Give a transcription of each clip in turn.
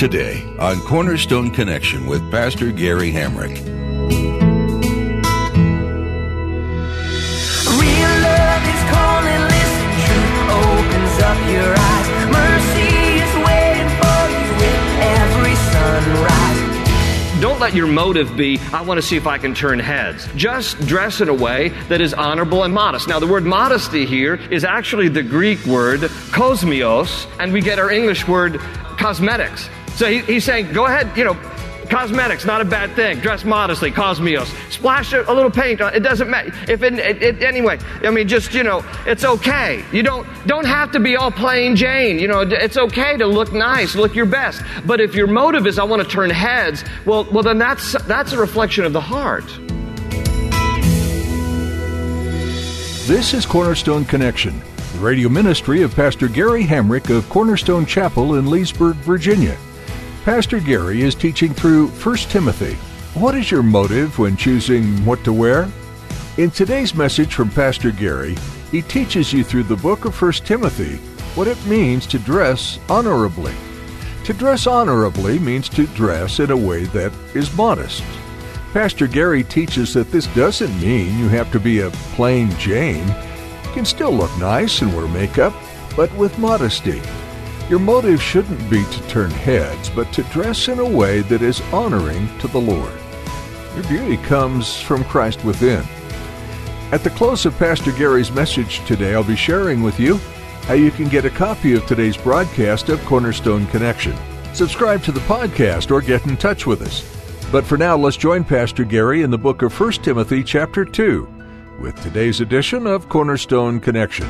Today on Cornerstone Connection with Pastor Gary Hamrick. Real love is calling, listen, truth opens up your eyes. Don't let your motive be, I want to see if I can turn heads. Just dress in a way that is honorable and modest. Now, the word modesty here is actually the Greek word kosmios, and we get our English word cosmetics. So he, he's saying, go ahead, you know, cosmetics, not a bad thing. Dress modestly, kosmios. Splash a, little paint on it. doesn't matter. If it, it, it, anyway, I mean, just, you know, it's okay. You don't, don't have to be all plain Jane. You know, it's okay to look nice, look your best. But if your motive is, I want to turn heads, well, well, then that's, that's a reflection of the heart. This is Cornerstone Connection, the radio ministry of Pastor Gary Hamrick of Cornerstone Chapel in Leesburg, Virginia. Pastor Gary is teaching through 1 Timothy. What is your motive when choosing what to wear? In today's message from Pastor Gary, he teaches you through the book of 1 Timothy what it means to dress honorably. To dress honorably means to dress in a way that is modest. Pastor Gary teaches that this doesn't mean you have to be a plain Jane. You can still look nice and wear makeup, but with modesty. Your motive shouldn't be to turn heads, but to dress in a way that is honoring to the Lord. Your beauty comes from Christ within. At the close of Pastor Gary's message today, I'll be sharing with you how you can get a copy of today's broadcast of Cornerstone Connection. Subscribe to the podcast or get in touch with us. But for now, let's join Pastor Gary in the book of 1 Timothy, chapter 2, with today's edition of Cornerstone Connection.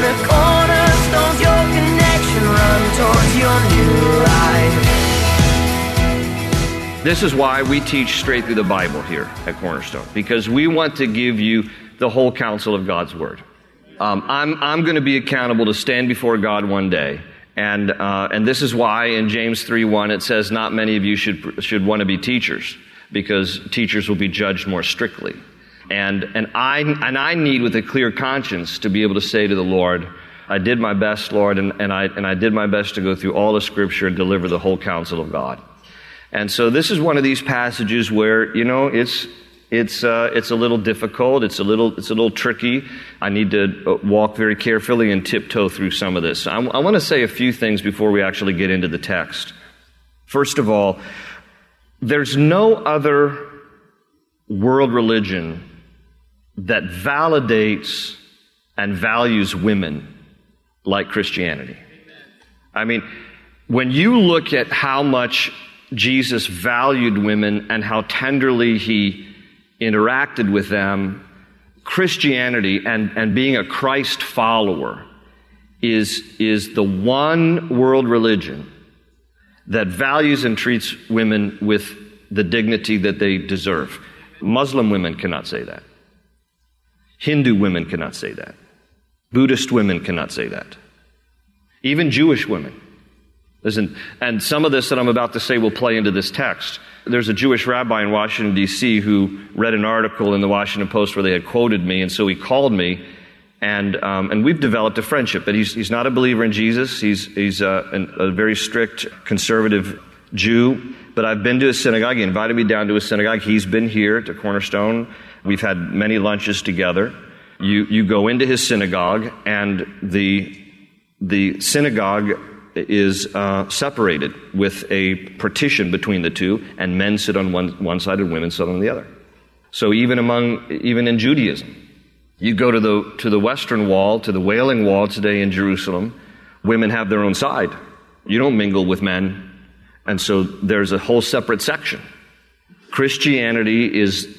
The cornerstones, your connection, run towards your new life. This is why we teach straight through the Bible here at Cornerstone, because we want to give you the whole counsel of God's Word. Um, I'm, I'm going to be accountable to stand before God one day. And, uh, and this is why in James 3.1 it says, not many of you should, should want to be teachers, because teachers will be judged more strictly. And, and, I, and I need, with a clear conscience, to be able to say to the Lord, I did my best, Lord, and, and, I, and I did my best to go through all the Scripture and deliver the whole counsel of God. And so this is one of these passages where, you know, it's, it's, uh, it's a little difficult. It's a little, it's a little tricky. I need to uh, walk very carefully and tiptoe through some of this. I, I want to say a few things before we actually get into the text. First of all, there's no other world religion that validates and values women like Christianity. I mean, when you look at how much Jesus valued women and how tenderly he interacted with them, Christianity and, and being a Christ follower is, is the one world religion that values and treats women with the dignity that they deserve. Muslim women cannot say that. Hindu women cannot say that. Buddhist women cannot say that. Even Jewish women. Listen, and some of this that I'm about to say will play into this text. There's a Jewish rabbi in Washington, D.C., who read an article in the Washington Post where they had quoted me, and so he called me, and, um, and we've developed a friendship. But he's, he's not a believer in Jesus, he's, he's a, an, a very strict conservative Jew. But I've been to his synagogue. He invited me down to his synagogue. He's been here to Cornerstone. We've had many lunches together. You, you go into his synagogue, and the, the synagogue is uh, separated with a partition between the two, and men sit on one, one side and women sit on the other. So even among, even in Judaism, you go to the, to the western wall, to the Wailing Wall today in Jerusalem, women have their own side. You don't mingle with men. And so there's a whole separate section. Christianity is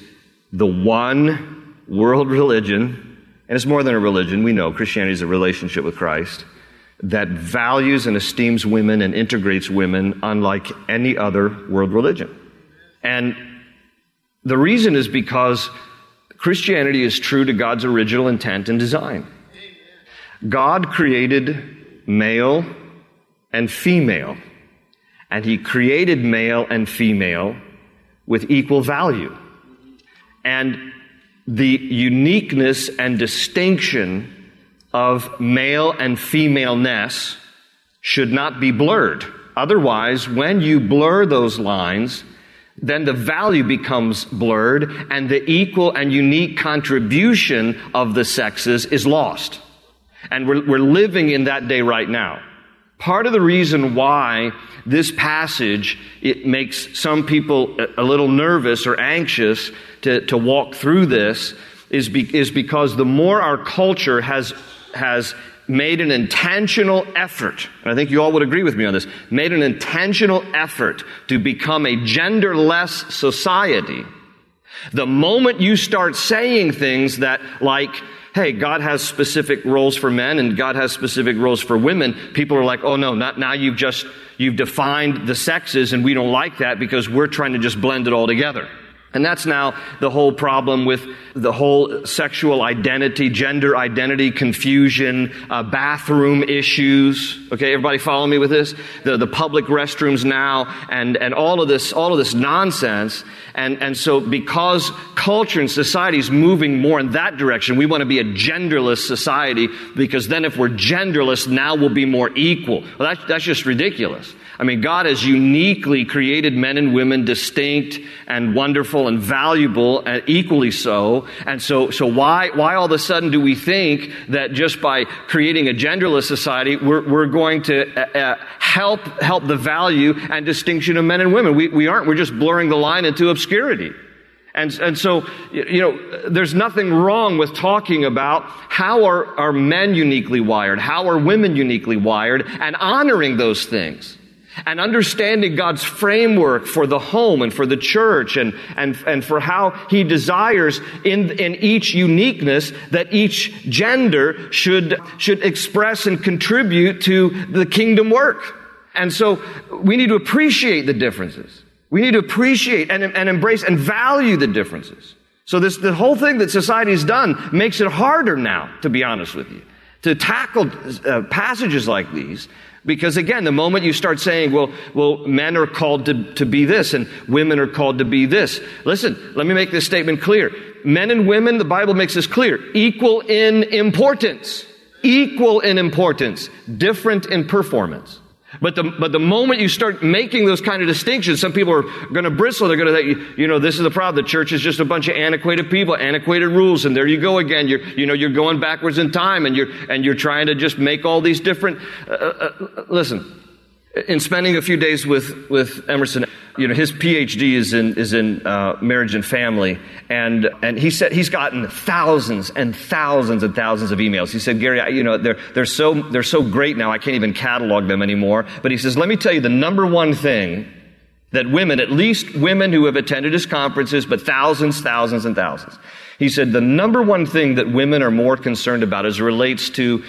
the one world religion and it's more than a religion, we know Christianity is a relationship with Christ that values and esteems women and integrates women unlike any other world religion. And the reason is because Christianity is true to God's original intent and design. God created male and female, and He created male and female with equal value. And the uniqueness and distinction of male and femaleness should not be blurred. Otherwise, when you blur those lines, then the value becomes blurred and the equal and unique contribution of the sexes is lost. And we're, we're living in that day right now. Part of the reason why this passage it makes some people a little nervous or anxious to, to walk through this is, be, is because the more our culture has, has made an intentional effort, and I think you all would agree with me on this, made an intentional effort to become a genderless society. The moment you start saying things that like, hey, God has specific roles for men and God has specific roles for women, people are like, oh no, not now you've just, you've defined the sexes and we don't like that because we're trying to just blend it all together. And that's now the whole problem with the whole sexual identity, gender identity confusion, uh, bathroom issues. Okay, everybody follow me with this? The, the public restrooms now and, and all of this, all of this nonsense. And, and so because culture and society is moving more in that direction, we want to be a genderless society because then if we're genderless, now we'll be more equal. Well, that's, that's just ridiculous. I mean, God has uniquely created men and women distinct and wonderful and valuable and equally so. And so, so why, why all of a sudden do we think that just by creating a genderless society, we're, we're going to uh, uh, help, help the value and distinction of men and women? We, we aren't. We're just blurring the line into obscurity. And, and so, you know, there's nothing wrong with talking about how are, are men uniquely wired? How are women uniquely wired? And honoring those things and understanding God's framework for the home and for the church and, and, and for how He desires in, in each uniqueness that each gender should, should express and contribute to the kingdom work. And so we need to appreciate the differences. We need to appreciate and, and embrace and value the differences. So this, the whole thing that society's done makes it harder now, to be honest with you, to tackle uh, passages like these because again, the moment you start saying, well, well, men are called to, to be this and women are called to be this. Listen, let me make this statement clear. Men and women, the Bible makes this clear, equal in importance. Equal in importance. Different in performance. But the, but the moment you start making those kind of distinctions, some people are going to bristle. They're going to say, you know, this is the problem. The church is just a bunch of antiquated people, antiquated rules, and there you go again. You're, you know, you're going backwards in time, and you're, and you're trying to just make all these different. Uh, uh, uh listen, in spending a few days with, with Emerson, you know, his PhD is in, is in uh, marriage and family. And, and he said he's gotten thousands and thousands and thousands of emails. He said, Gary, I, you know, they're, they're, so, they're so great now, I can't even catalog them anymore. But he says, let me tell you the number one thing that women, at least women who have attended his conferences, but thousands, thousands, and thousands. He said the number one thing that women are more concerned about as relates to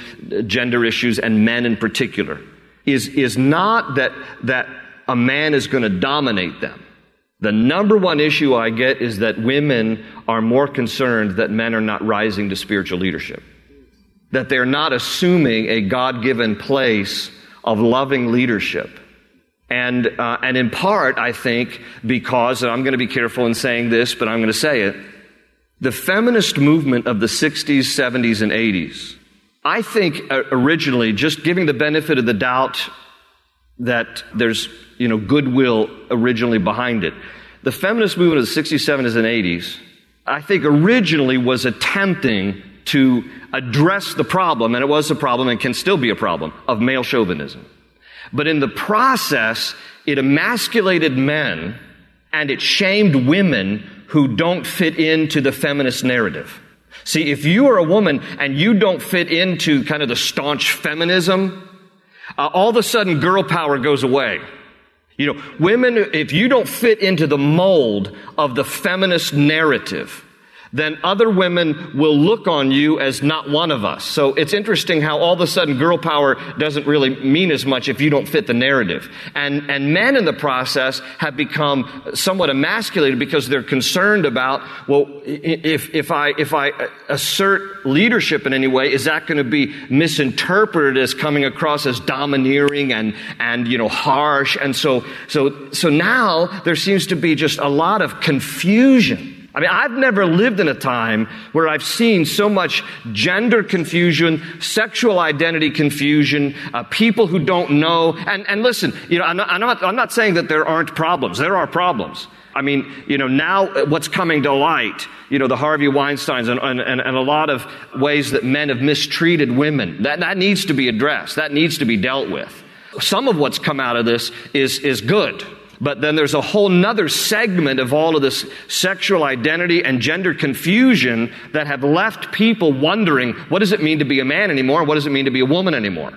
gender issues and men in particular is, is not that, that a man is going to dominate them. The number one issue I get is that women are more concerned that men are not rising to spiritual leadership. That they're not assuming a God given place of loving leadership. And, uh, and in part, I think, because, and I'm going to be careful in saying this, but I'm going to say it, the feminist movement of the 60s, 70s, and 80s I think uh, originally, just giving the benefit of the doubt that there's, you know, goodwill originally behind it. The feminist movement of the 60s, 70s, and 80s, I think originally was attempting to address the problem, and it was a problem and can still be a problem, of male chauvinism. But in the process, it emasculated men and it shamed women who don't fit into the feminist narrative. See, if you are a woman and you don't fit into kind of the staunch feminism, uh, all of a sudden girl power goes away. You know, women, if you don't fit into the mold of the feminist narrative, then other women will look on you as not one of us. So it's interesting how all of a sudden girl power doesn't really mean as much if you don't fit the narrative. And, and men in the process have become somewhat emasculated because they're concerned about, well, if, if I, if I assert leadership in any way, is that going to be misinterpreted as coming across as domineering and, and, you know, harsh? And so, so, so now there seems to be just a lot of confusion I mean, I've never lived in a time where I've seen so much gender confusion, sexual identity confusion, uh, people who don't know. And, and listen, you know, I'm not, I'm, not, I'm not saying that there aren't problems. There are problems. I mean, you know, now uh, what's coming to light, you know, the Harvey Weinsteins and, and, and, a lot of ways that men have mistreated women. That, that needs to be addressed. That needs to be dealt with. Some of what's come out of this is, is good. But then there's a whole nother segment of all of this sexual identity and gender confusion that have left people wondering what does it mean to be a man anymore? What does it mean to be a woman anymore?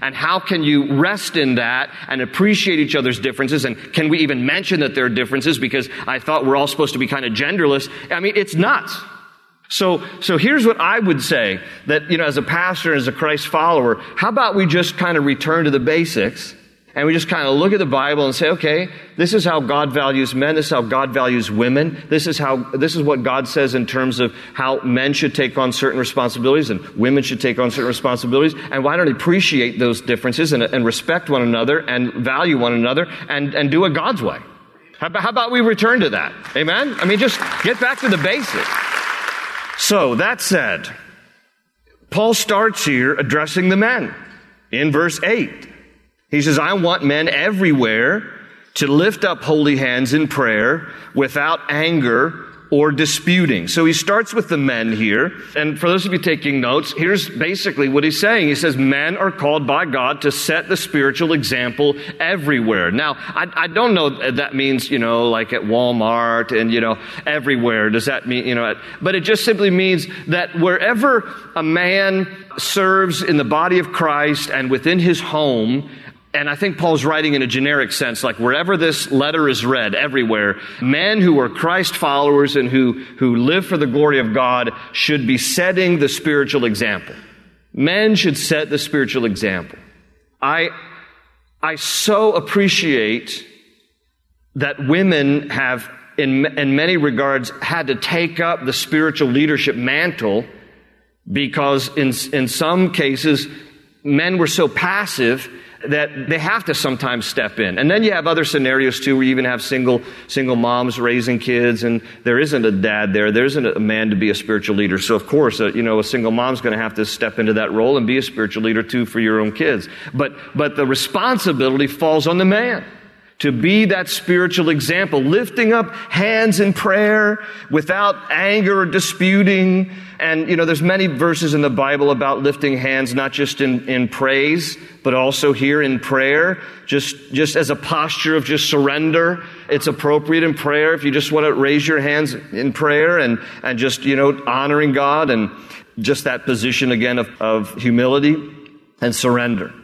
And how can you rest in that and appreciate each other's differences? And can we even mention that there are differences? Because I thought we're all supposed to be kind of genderless. I mean, it's nuts. So, so here's what I would say that, you know, as a pastor, as a Christ follower, how about we just kind of return to the basics and we just kind of look at the Bible and say, okay, this is how God values men. This is how God values women. This is how, this is what God says in terms of how men should take on certain responsibilities and women should take on certain responsibilities. And why don't we appreciate those differences and, and respect one another and value one another and, and do it God's way? How about, how about we return to that? Amen? I mean, just get back to the basics. So, that said, Paul starts here addressing the men in verse 8. He says, I want men everywhere to lift up holy hands in prayer without anger or disputing. So he starts with the men here. And for those of you taking notes, here's basically what he's saying. He says, men are called by God to set the spiritual example everywhere. Now, I, I don't know that means, you know, like at Walmart and, you know, everywhere. Does that mean, you know, but it just simply means that wherever a man serves in the body of Christ and within his home, and I think Paul's writing in a generic sense, like wherever this letter is read, everywhere, men who are Christ followers and who, who live for the glory of God should be setting the spiritual example. Men should set the spiritual example. I, I so appreciate that women have, in, in many regards, had to take up the spiritual leadership mantle because in, in some cases, men were so passive that they have to sometimes step in. And then you have other scenarios too where you even have single, single moms raising kids and there isn't a dad there. There isn't a man to be a spiritual leader. So of course, uh, you know, a single mom's going to have to step into that role and be a spiritual leader too for your own kids. But, but the responsibility falls on the man to be that spiritual example, lifting up hands in prayer without anger or disputing. And, you know, there's many verses in the Bible about lifting hands, not just in, in praise, but also here in prayer, just, just as a posture of just surrender. It's appropriate in prayer if you just want to raise your hands in prayer and, and just, you know, honoring God and just that position again of, of humility and surrender.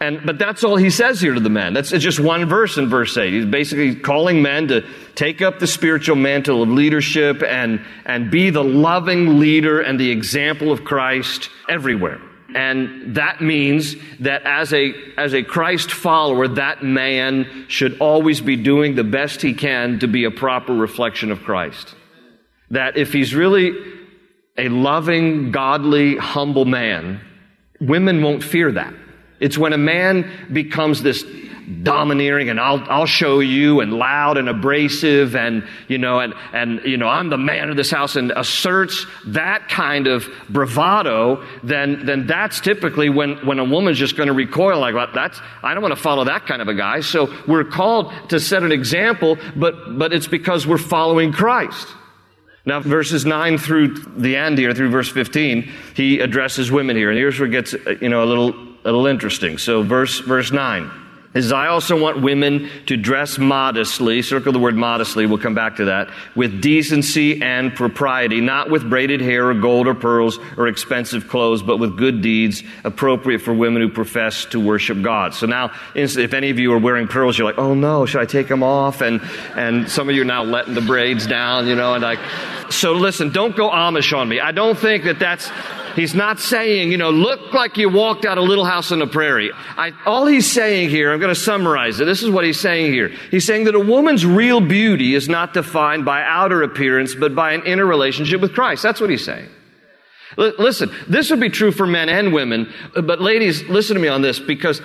And, but that's all he says here to the men. That's just one verse in verse 8. He's basically calling men to take up the spiritual mantle of leadership and, and be the loving leader and the example of Christ everywhere. And that means that as a, as a Christ follower, that man should always be doing the best he can to be a proper reflection of Christ. That if he's really a loving, godly, humble man, women won't fear that. It's when a man becomes this domineering and I'll, I'll show you and loud and abrasive and, you know, and, and, you know, I'm the man of this house and asserts that kind of bravado, then, then that's typically when, when a woman's just going to recoil like, well, that's, I don't want to follow that kind of a guy. So we're called to set an example, but, but it's because we're following Christ. Now, verses 9 through the end here, through verse 15, he addresses women here. And here's where it gets, you know, a little a little interesting. So verse, verse 9. is I also want women to dress modestly, circle the word modestly, we'll come back to that, with decency and propriety, not with braided hair or gold or pearls or expensive clothes, but with good deeds appropriate for women who profess to worship God. So now, if any of you are wearing pearls, you're like, oh no, should I take them off? And, and some of you are now letting the braids down, you know, and like, so listen, don't go Amish on me. I don't think that that's, He's not saying, you know, look like you walked out a little house on the prairie. I, all he's saying here, I'm going to summarize it. This is what he's saying here. He's saying that a woman's real beauty is not defined by outer appearance, but by an inner relationship with Christ. That's what he's saying. L- listen, this would be true for men and women, but ladies, listen to me on this because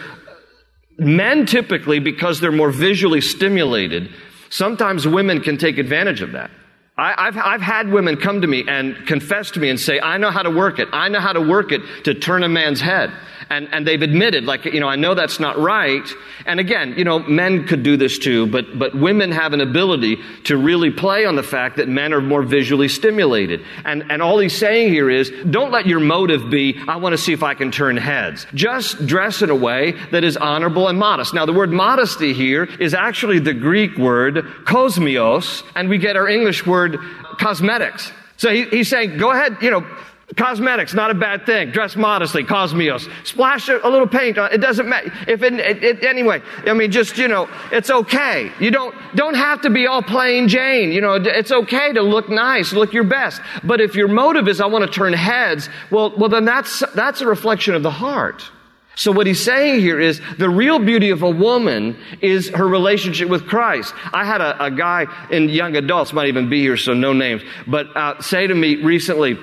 men typically, because they're more visually stimulated, sometimes women can take advantage of that. I, have I've had women come to me and confess to me and say, I know how to work it. I know how to work it to turn a man's head and, and they've admitted, like, you know, I know that's not right. And again, you know, men could do this too, but, but women have an ability to really play on the fact that men are more visually stimulated. And, and all he's saying here is, don't let your motive be, I want to see if I can turn heads. Just dress in a way that is honorable and modest. Now, the word modesty here is actually the Greek word kosmios, and we get our English word cosmetics. So he, he's saying, go ahead, you know, Cosmetics, not a bad thing. Dress modestly, kosmios. Splash a, a little paint on it. doesn't matter. If it, it, it, anyway, I mean, just, you know, it's okay. You don't, don't have to be all plain Jane. You know, it's okay to look nice, look your best. But if your motive is, I want to turn heads, well, well, then that's, that's a reflection of the heart. So what he's saying here is the real beauty of a woman is her relationship with Christ. I had a, a guy in young adults, might even be here, so no names, but uh, say to me recently,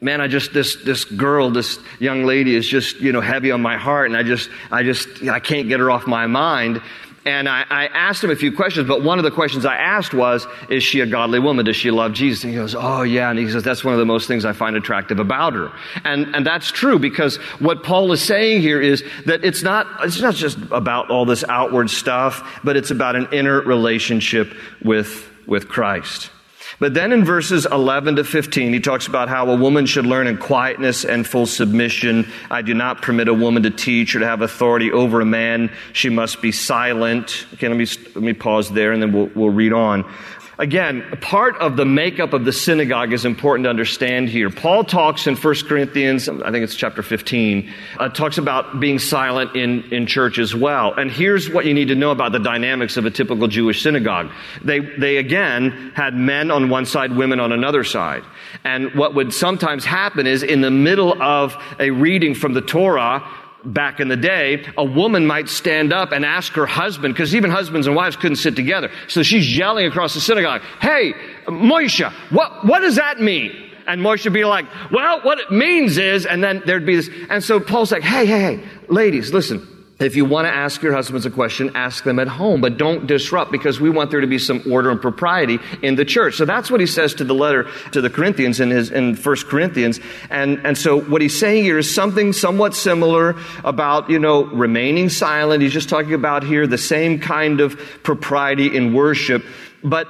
man, I just, this, this girl, this young lady is just, you know, heavy on my heart. And I just, I just, I can't get her off my mind. And I, I, asked him a few questions, but one of the questions I asked was, is she a godly woman? Does she love Jesus? And he goes, oh yeah. And he says, that's one of the most things I find attractive about her. And, and that's true because what Paul is saying here is that it's not, it's not just about all this outward stuff, but it's about an inner relationship with, with Christ. But then in verses 11 to 15, he talks about how a woman should learn in quietness and full submission. I do not permit a woman to teach or to have authority over a man. She must be silent. Okay, let me, let me pause there and then we'll, we'll read on. Again, part of the makeup of the synagogue is important to understand here. Paul talks in 1 Corinthians, I think it's chapter 15, uh, talks about being silent in, in church as well. And here's what you need to know about the dynamics of a typical Jewish synagogue. They, they again had men on one side, women on another side. And what would sometimes happen is in the middle of a reading from the Torah, back in the day, a woman might stand up and ask her husband, because even husbands and wives couldn't sit together. So she's yelling across the synagogue, Hey, Moshe, what, what does that mean? And Moshe would be like, Well, what it means is, and then there'd be this. And so Paul's like, Hey, hey, hey, ladies, listen. If you want to ask your husbands a question, ask them at home, but don't disrupt because we want there to be some order and propriety in the church. So that's what he says to the letter to the Corinthians in his, in 1 Corinthians. And, and so what he's saying here is something somewhat similar about, you know, remaining silent. He's just talking about here the same kind of propriety in worship. But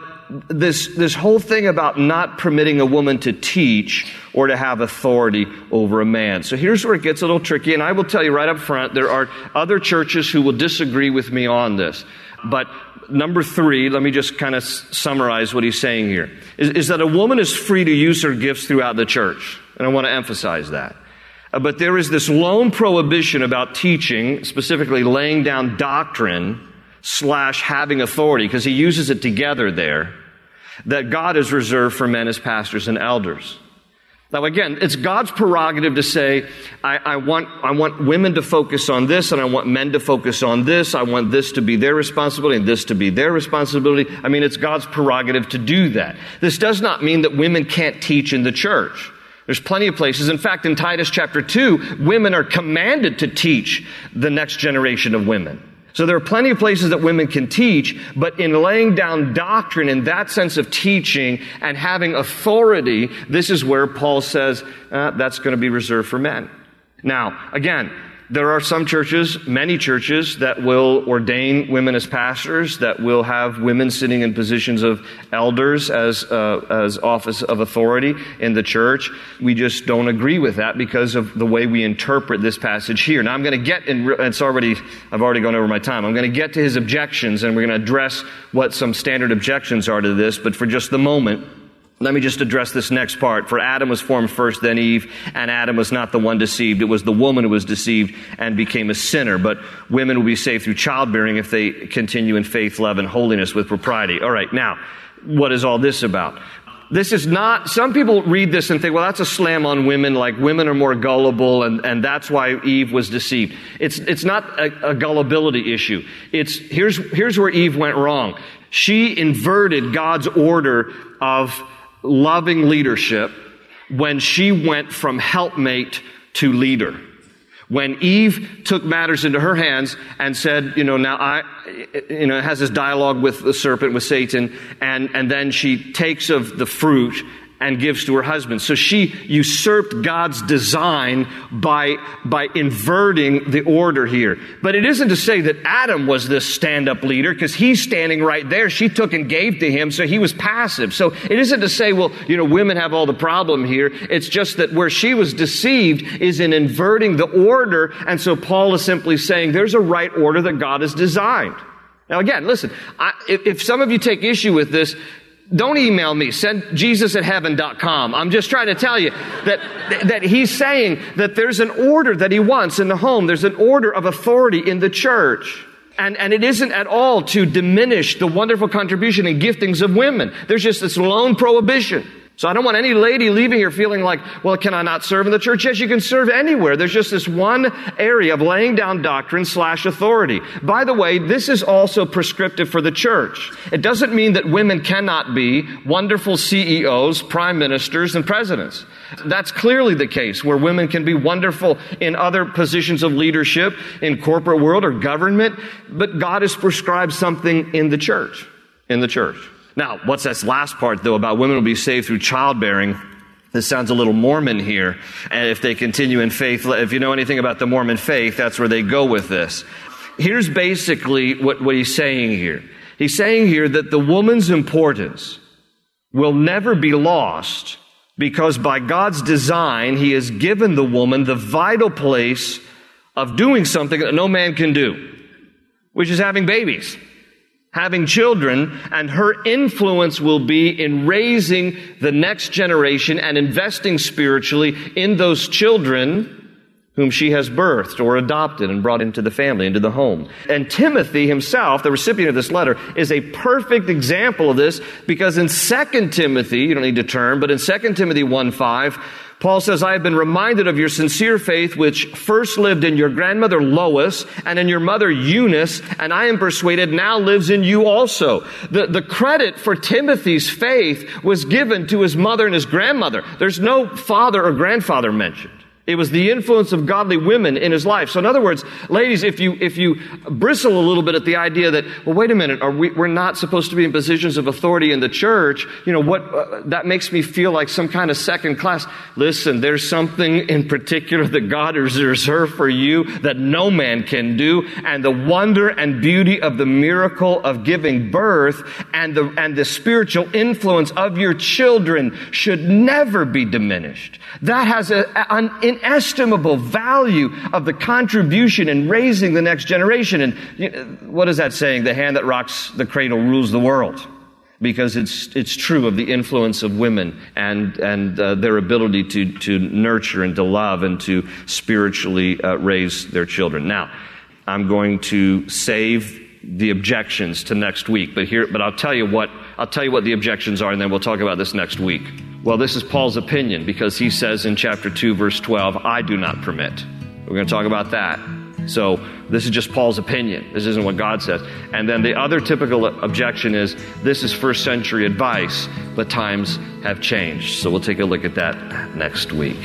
this, this whole thing about not permitting a woman to teach or to have authority over a man. So here's where it gets a little tricky, and I will tell you right up front, there are other churches who will disagree with me on this. But number three, let me just kind of summarize what he's saying here, is, is that a woman is free to use her gifts throughout the church. And I want to emphasize that. Uh, but there is this lone prohibition about teaching, specifically laying down doctrine, slash having authority, because he uses it together there, that God has reserved for men as pastors and elders. Now, again, it's God's prerogative to say, I, I, want, I want women to focus on this and I want men to focus on this. I want this to be their responsibility and this to be their responsibility. I mean, it's God's prerogative to do that. This does not mean that women can't teach in the church. There's plenty of places. In fact, in Titus chapter 2, women are commanded to teach the next generation of women. So there are plenty of places that women can teach, but in laying down doctrine in that sense of teaching and having authority, this is where Paul says uh, that's going to be reserved for men. Now, again, there are some churches, many churches, that will ordain women as pastors, that will have women sitting in positions of elders as, uh, as office of authority in the church. We just don't agree with that because of the way we interpret this passage here. Now I'm going to get in, it's already, I've already gone over my time. I'm going to get to his objections and we're going to address what some standard objections are to this, but for just the moment, let me just address this next part. For Adam was formed first, then Eve, and Adam was not the one deceived. It was the woman who was deceived and became a sinner. But women will be saved through childbearing if they continue in faith, love, and holiness with propriety. All right, now, what is all this about? This is not, some people read this and think, well, that's a slam on women, like women are more gullible, and, and that's why Eve was deceived. It's, it's not a, a gullibility issue. It's, here's, here's where Eve went wrong. She inverted God's order of loving leadership when she went from helpmate to leader. When Eve took matters into her hands and said, you know, now I, you know, has this dialogue with the serpent, with Satan, and, and then she takes of the fruit and gives to her husband. So she usurped God's design by, by inverting the order here. But it isn't to say that Adam was this stand-up leader because he's standing right there. She took and gave to him, so he was passive. So it isn't to say, well, you know, women have all the problem here. It's just that where she was deceived is in inverting the order. And so Paul is simply saying there's a right order that God has designed. Now again, listen, I, if, if some of you take issue with this, don't email me. Send Jesus at heaven.com. I'm just trying to tell you that, that he's saying that there's an order that he wants in the home. There's an order of authority in the church. And, and it isn't at all to diminish the wonderful contribution and giftings of women. There's just this lone prohibition. So I don't want any lady leaving here feeling like, well, can I not serve in the church? Yes, you can serve anywhere. There's just this one area of laying down doctrine slash authority. By the way, this is also prescriptive for the church. It doesn't mean that women cannot be wonderful CEOs, prime ministers, and presidents. That's clearly the case where women can be wonderful in other positions of leadership in corporate world or government, but God has prescribed something in the church. In the church. Now, what's this last part, though, about women will be saved through childbearing? This sounds a little Mormon here. And if they continue in faith, if you know anything about the Mormon faith, that's where they go with this. Here's basically what, what he's saying here. He's saying here that the woman's importance will never be lost because by God's design, He has given the woman the vital place of doing something that no man can do, which is having babies having children, and her influence will be in raising the next generation and investing spiritually in those children whom she has birthed or adopted and brought into the family, into the home. And Timothy himself, the recipient of this letter, is a perfect example of this because in 2 Timothy, you don't need to turn, but in 2 Timothy 1 5, Paul says, I have been reminded of your sincere faith, which first lived in your grandmother Lois and in your mother Eunice, and I am persuaded now lives in you also. The, the credit for Timothy's faith was given to his mother and his grandmother. There's no father or grandfather mentioned. It was the influence of godly women in his life. So in other words, ladies, if you, if you bristle a little bit at the idea that, well, wait a minute, are we, we're not supposed to be in positions of authority in the church, you know, what, uh, that makes me feel like some kind of second class. Listen, there's something in particular that God has reserved for you that no man can do. And the wonder and beauty of the miracle of giving birth and the, and the spiritual influence of your children should never be diminished. That has a, an inestimable value of the contribution in raising the next generation. And you know, what is that saying? The hand that rocks the cradle rules the world. Because it's, it's true of the influence of women and, and uh, their ability to, to nurture and to love and to spiritually uh, raise their children. Now, I'm going to save the objections to next week, but here, but I'll tell you what, I'll tell you what the objections are and then we'll talk about this next week. Well, this is Paul's opinion because he says in chapter 2, verse 12, I do not permit. We're going to talk about that. So, this is just Paul's opinion. This isn't what God says. And then the other typical objection is this is first century advice, but times have changed. So, we'll take a look at that next week.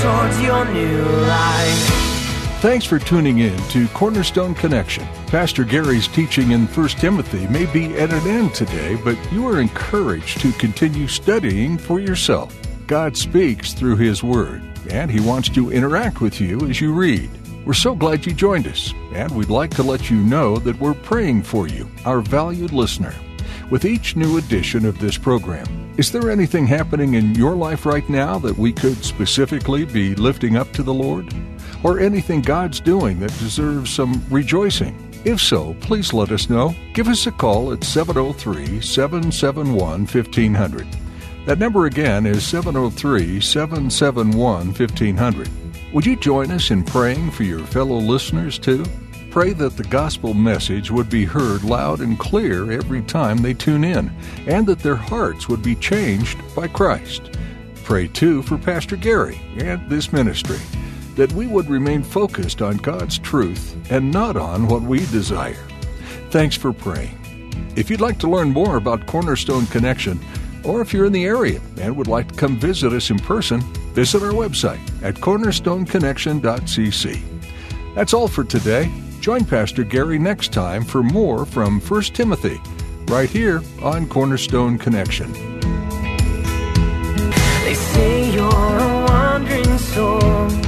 towards your new life. Thanks for tuning in to Cornerstone Connection. Pastor Gary's teaching in 1 Timothy may be at an end today, but you are encouraged to continue studying for yourself. God speaks through His Word, and He wants to interact with you as you read. We're so glad you joined us, and we'd like to let you know that we're praying for you, our valued listener. With each new edition of this program, is there anything happening in your life right now that we could specifically be lifting up to the Lord? Or anything God's doing that deserves some rejoicing? If so, please let us know. Give us a call at 703 771 1500. That number again is 703 771 1500. Would you join us in praying for your fellow listeners too? Pray that the gospel message would be heard loud and clear every time they tune in, and that their hearts would be changed by Christ. Pray too for Pastor Gary and this ministry that we would remain focused on God's truth and not on what we desire. Thanks for praying. If you'd like to learn more about Cornerstone Connection, or if you're in the area and would like to come visit us in person, visit our website at cornerstoneconnection.cc. That's all for today. Join Pastor Gary next time for more from 1 Timothy, right here on Cornerstone Connection. They say you're a wandering soul